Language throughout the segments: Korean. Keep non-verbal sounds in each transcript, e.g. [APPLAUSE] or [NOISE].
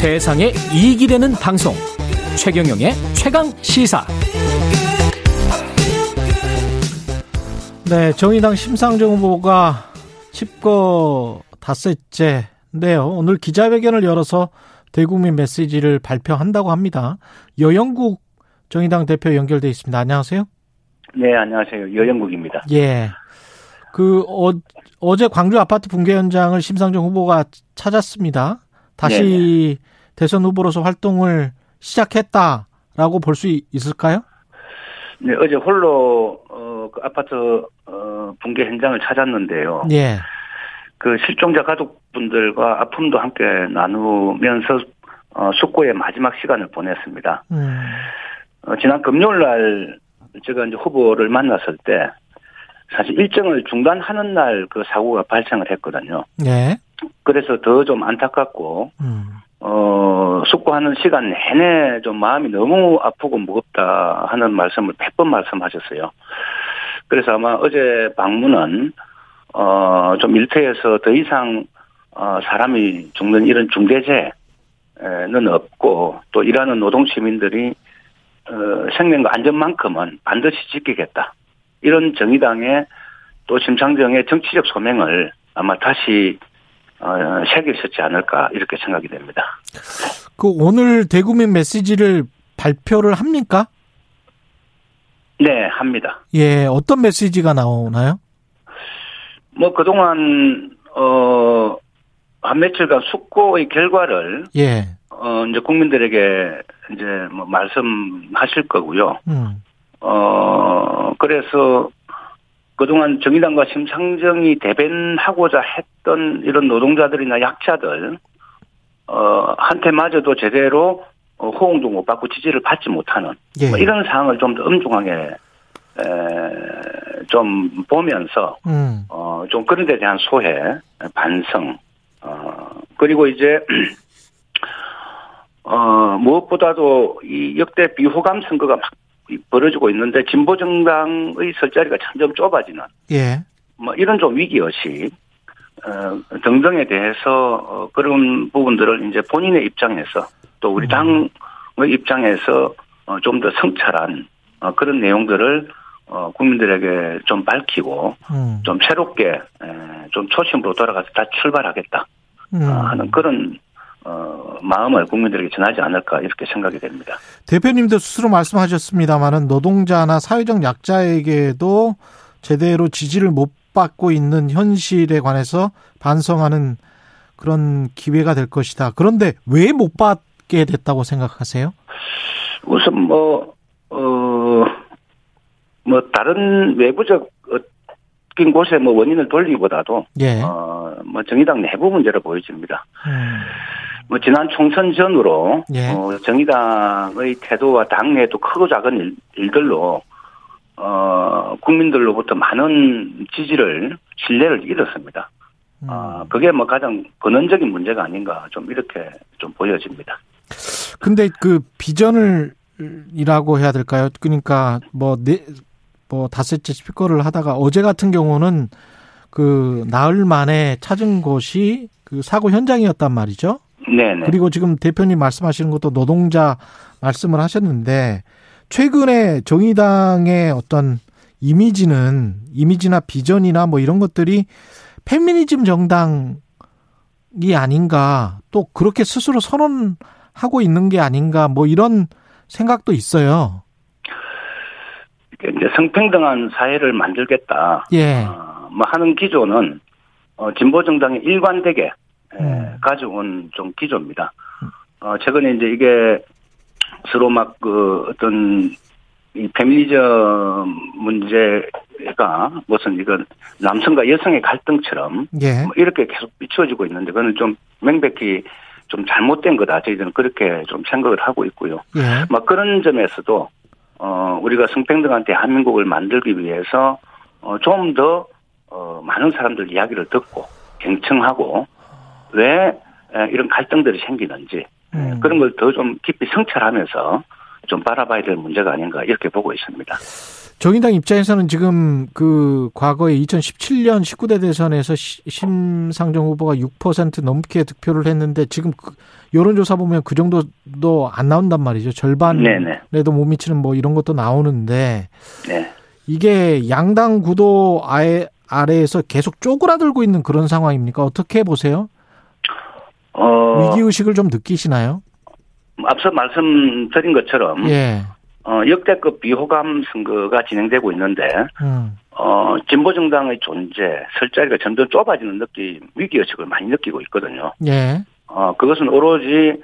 세상에 이익이 되는 방송 최경영의 최강 시사 네, 정의당 심상정 후보가 집거 닷새째인데요. 오늘 기자회견을 열어서 대국민 메시지를 발표한다고 합니다. 여영국 정의당 대표 연결돼 있습니다. 안녕하세요. 네, 안녕하세요. 여영국입니다. 예. 그 어, 어제 광주 아파트 붕괴 현장을 심상정 후보가 찾았습니다. 다시 네네. 대선 후보로서 활동을 시작했다라고 볼 수 있을까요? 네, 어제 홀로 어, 그 아파트 어, 붕괴 현장을 찾았는데요. 예. 그 실종자 가족분들과 아픔도 함께 나누면서 어, 숙고의 마지막 시간을 보냈습니다. 음. 어, 지난 금요일 날 제가 이제 후보를 만났을 때 사실 일정을 중단하는 날 그 사고가 발생을 했거든요. 네. 그래서 더 좀 안타깝고 음. 어 숙고하는 시간 내내 좀 마음이 너무 아프고 무겁다 하는 말씀을 100번 말씀하셨어요. 그래서 아마 어제 방문은 어 좀 일터에서 더 이상 어 사람이 죽는 이런 중대재는 없고 또 일하는 노동 시민들이 어 생명과 안전만큼은 반드시 지키겠다. 이런 정의당의 또 심상정의 정치적 소명을 아마 다시 어, 새기셨지 않을까 이렇게 생각이 됩니다. 그 오늘 대국민 메시지를 발표를 합니까? 네, 합니다. 예, 어떤 메시지가 나오나요? 뭐 그동안 어한 며칠간 숙고의 결과를 예. 어 이제 국민들에게 이제 뭐 말씀하실 거고요. 음. 어 그래서 그동안 정의당과 심상정이 대변하고자 했 던 이런 노동자들이나 약자들, 어, 한테마저도 제대로 어, 호응도 못 받고 지지를 받지 못하는 예. 뭐 이런 상황을 좀 더 엄중하게 에, 좀 보면서 음. 어, 좀 그런 데 대한 소회, 반성, 어, 그리고 이제 [CLEARS THROAT] 어, 무엇보다도 이 역대 비호감 선거가 막 벌어지고 있는데 진보 정당의 설 자리가 점점 좁아지는 예. 뭐 이런 좀 위기 의식 어, 등등에 대해서 어, 그런 부분들을 이제 본인의 입장에서 또 우리 당의 입장에서 어, 좀더 성찰한 어, 그런 내용들을 어, 국민들에게 좀 밝히고 음. 좀 새롭게 에, 좀 초심으로 돌아가서 다 출발하겠다 음. 어, 하는 그런 어, 마음을 국민들에게 전하지 않을까 이렇게 생각이 됩니다. 대표님도 스스로 말씀하셨습니다만은 노동자나 사회적 약자에게도 제대로 지지를 못 받고 있는 현실에 관해서 반성하는 그런 기회가 될 것이다. 그런데 왜 못 받게 됐다고 생각하세요? 우선 뭐, 어, 뭐, 다른 외부적, 인 곳에 뭐 원인을 돌리기보다도, 예. 어, 뭐 정의당 내부 문제로 보여집니다. 음. 뭐 지난 총선 전으로, 예. 어, 정의당의 태도와 당내도 크고 작은 일, 일들로, 어, 국민들로부터 많은 지지를, 신뢰를 잃었습니다. 음. 아, 그게 뭐 가장 근원적인 문제가 아닌가 좀 이렇게 좀 보여집니다. 근데 그 비전을 이라고 해야 될까요? 그러니까 뭐 네, 뭐 다섯째 스피커를 하다가 어제 같은 경우는 그 나흘 만에 찾은 곳이 그 사고 현장이었단 말이죠. 네네. 그리고 지금 대표님 말씀하시는 것도 노동자 말씀을 하셨는데 최근에 정의당의 어떤 이미지는 이미지나 비전이나 뭐 이런 것들이 페미니즘 정당이 아닌가 또 그렇게 스스로 선언하고 있는 게 아닌가 뭐 이런 생각도 있어요. 이제 성평등한 사회를 만들겠다. 예. 어, 뭐 하는 기조는 어, 진보 정당이 일관되게 에, 음. 가져온 좀 기조입니다. 어, 최근에 이제 이게 서로 막 그 어떤 이 페미니즘 문제가 무슨 이건 남성과 여성의 갈등처럼 예. 뭐 이렇게 계속 비추어지고 있는데 그거는 좀 명백히 좀 잘못된 거다. 저희들은 그렇게 좀 생각을 하고 있고요. 예. 막 그런 점에서도 어 우리가 성평등한 대한민국을 만들기 위해서 어좀 더 어, 많은 사람들 이야기를 듣고 경청하고 왜 에, 이런 갈등들이 생기는지 음. 그런 걸 더 좀 깊이 성찰하면서 좀 바라봐야 될 문제가 아닌가 이렇게 보고 있습니다. 정의당 입장에서는 지금 그 과거에 2017년 19대 대선에서 심상정 후보가 6% 넘게 득표를 했는데 지금 그 여론조사 보면 그 정도도 안 나온단 말이죠. 절반에도 못 미치는 뭐 이런 것도 나오는데 네. 이게 양당 구도 아래, 아래에서 계속 쪼그라들고 있는 그런 상황입니까? 어떻게 보세요? 어, 위기 의식을 좀 느끼시나요? 앞서 말씀드린 것처럼 예. 어, 역대급 비호감 선거가 진행되고 있는데 음. 어, 진보 정당의 존재, 설 자리가 점점 좁아지는 느낌, 위기 의식을 많이 느끼고 있거든요. 예. 어, 그것은 오로지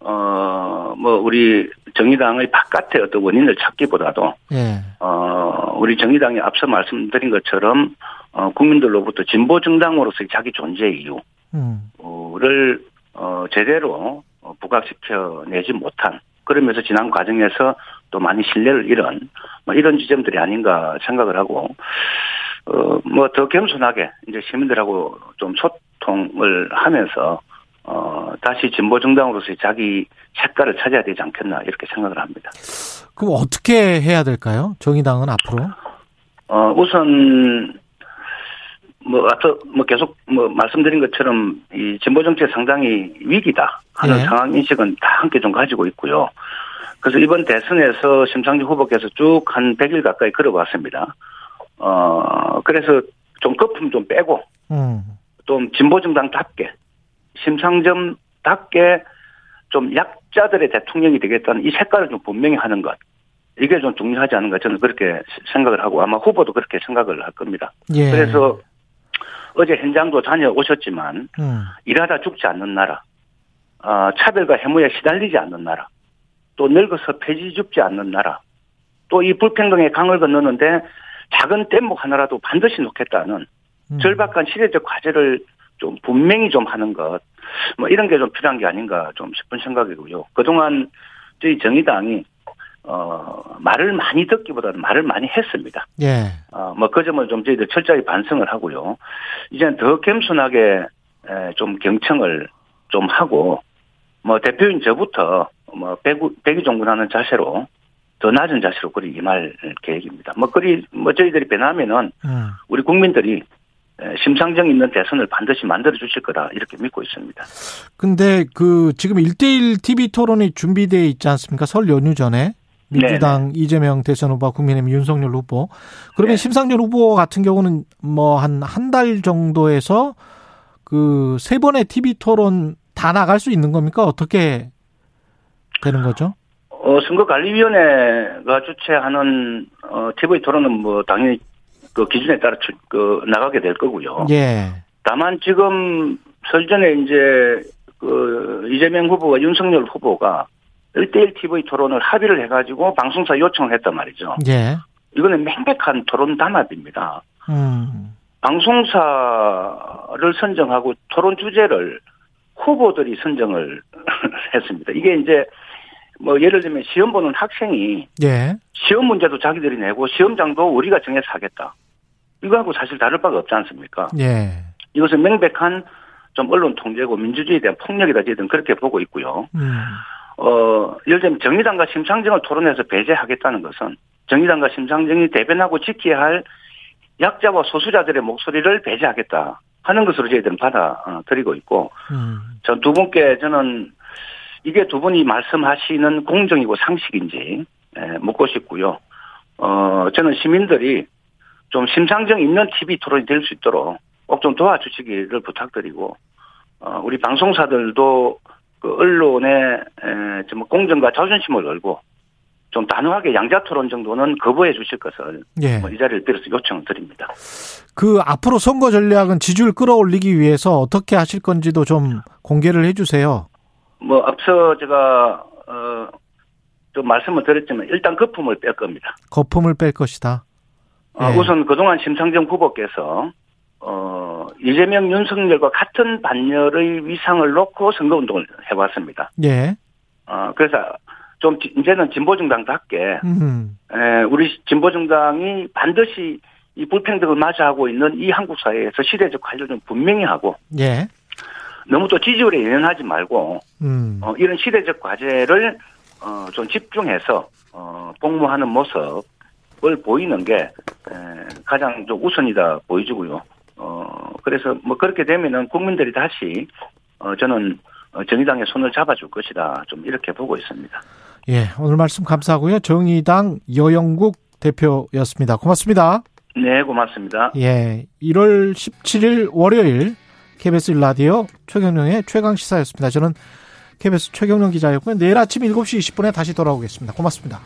어, 뭐 우리 정의당의 바깥의 어떤 원인을 찾기보다도 예. 어, 우리 정의당이 앞서 말씀드린 것처럼 어, 국민들로부터 진보 정당으로서의 자기 존재 이유를 음. 어, 제대로 어, 부각시켜 내지 못한 그러면서 지난 과정에서 또 많이 신뢰를 잃은 뭐 이런 지점들이 아닌가 생각을 하고 어 뭐 더 겸손하게 이제 시민들하고 좀 소통을 하면서 어 다시 진보 정당으로서의 자기 색깔을 찾아야 되지 않겠나 이렇게 생각을 합니다. 그럼 어떻게 해야 될까요? 정의당은 앞으로? 어 우선 뭐 앞서 뭐 계속 뭐 말씀드린 것처럼 이 진보 정책 상당히 위기다 하는 네. 상황 인식은 다 함께 좀 가지고 있고요. 그래서 이번 대선에서 심상정 후보께서 쭉 한 100일 가까이 걸어왔습니다. 어 그래서 좀 거품 좀 빼고 음. 좀 진보 정당답게 심상정답게 좀 약자들의 대통령이 되겠다는 이 색깔을 좀 분명히 하는 것. 이게 좀 중요하지 않은가 저는 그렇게 생각을 하고 아마 후보도 그렇게 생각을 할 겁니다. 예. 그래서 어제 현장도 다녀오셨지만 음. 일하다 죽지 않는 나라, 어, 차별과 해무에 시달리지 않는 나라, 또 늙어서 폐지 죽지 않는 나라, 또 이 불평등의 강을 건너는데 작은 뗏목 하나라도 반드시 놓겠다는 음. 절박한 시대적 과제를 좀 분명히 좀 하는 것, 뭐 이런 게 좀 필요한 게 아닌가 좀 싶은 생각이고요. 그동안 저희 정의당이 어, 말을 많이 듣기보다는 말을 많이 했습니다. 예. 어, 뭐, 그 점을 좀 저희들 철저히 반성을 하고요. 이제는 더 겸손하게, 에, 좀 경청을 좀 하고, 뭐, 대표인 저부터, 뭐, 배구, 배기종군하는 자세로, 더 낮은 자세로 그리 임할 계획입니다. 뭐, 그리, 뭐, 저희들이 변하면은, 음. 우리 국민들이, 에, 심상정 있는 대선을 반드시 만들어 주실 거다, 이렇게 믿고 있습니다. 근데 그 지금 1대1 TV 토론이 준비돼 있지 않습니까? 설 연휴 전에 민주당 이재명 대선 후보, 국민의힘 윤석열 후보. 그러면 네. 심상정 후보 같은 경우는 뭐 한 한 달 정도에서 그 세 번의 TV 토론 다 나갈 수 있는 겁니까? 어떻게 되는 거죠? 어, 선거관리위원회가 주최하는, 어, TV 토론은 뭐, 당연히 그 기준에 따라 출- 그, 나가게 될 거고요. 예. 다만 지금 설전에 이제 그 이재명 후보와 윤석열 후보가 1대1 TV 토론을 합의를 해가지고 방송사 요청을 했단 말이죠. 예. 이거는 명백한 토론 담합입니다. 음. 방송사를 선정하고 토론 주제를 후보들이 선정을 [LAUGHS] 했습니다. 이게 이제 뭐 예를 들면 시험 보는 학생이 예. 시험 문제도 자기들이 내고 시험장도 우리가 정해서 하겠다. 이거하고 사실 다를 바가 없지 않습니까? 예. 이것은 명백한 좀 언론 통제고 민주주의에 대한 폭력이다 저희들은 그렇게 보고 있고요. 음. 어, 예를 들면 정의당과 심상정을 토론해서 배제하겠다는 것은 정의당과 심상정이 대변하고 지켜야 할 약자와 소수자들의 목소리를 배제하겠다 하는 것으로 저희들은 받아들이고 있고 음. 전두 분께 저는 이게 두 분이 말씀하시는 공정이고 상식인지 에, 묻고 싶고요. 어, 저는 시민들이 좀 심상정 있는 TV 토론이 될 수 있도록 꼭 좀 도와주시기를 부탁드리고 어, 우리 방송사들도 그 언론의 에, 좀 공정과 자존심을 걸고 좀 단호하게 양자 토론 정도는 거부해 주실 것을 예. 뭐이 자리를 빌어서 요청을 드립니다. 그 앞으로 선거 전략은 지지율 끌어올리기 위해서 어떻게 하실 건지도 좀 공개를 해 주세요. 뭐 앞서 제가 어좀 말씀을 드렸지만 일단 거품을 뺄 겁니다. 거품을 뺄 것이다. 어, 예. 우선 그동안 심상정 후보께서 어 이재명 윤석열과 같은 반열의 위상을 놓고 선거운동을 해왔습니다. 예. 어 그래서 좀 지- 이제는 진보정당답게 음. 에, 우리 진보정당이 반드시 이 불평등을 맞이하고 있는 이 한국 사회에서 시대적 좀 분명히 하고 예. 너무 또 지지율에 연연하지 말고 음. 어, 이런 시대적 과제를 어, 좀 집중해서 어, 복무하는 모습 모습을 보이는 게 에, 가장 좀 우선이다 보여지고요. 어 그래서 뭐 그렇게 되면은 국민들이 다시 어 저는 어, 정의당의 손을 잡아줄 것이다 좀 이렇게 보고 있습니다. 예, 오늘 말씀 감사하고요. 정의당 여영국 대표였습니다. 고맙습니다. 네, 고맙습니다. 예, 1월 17일 월요일 KBS 라디오 최경령의 최강 시사였습니다. 저는 KBS 최경령 기자였고요. 내일 아침 7시 20분에 다시 돌아오겠습니다. 고맙습니다.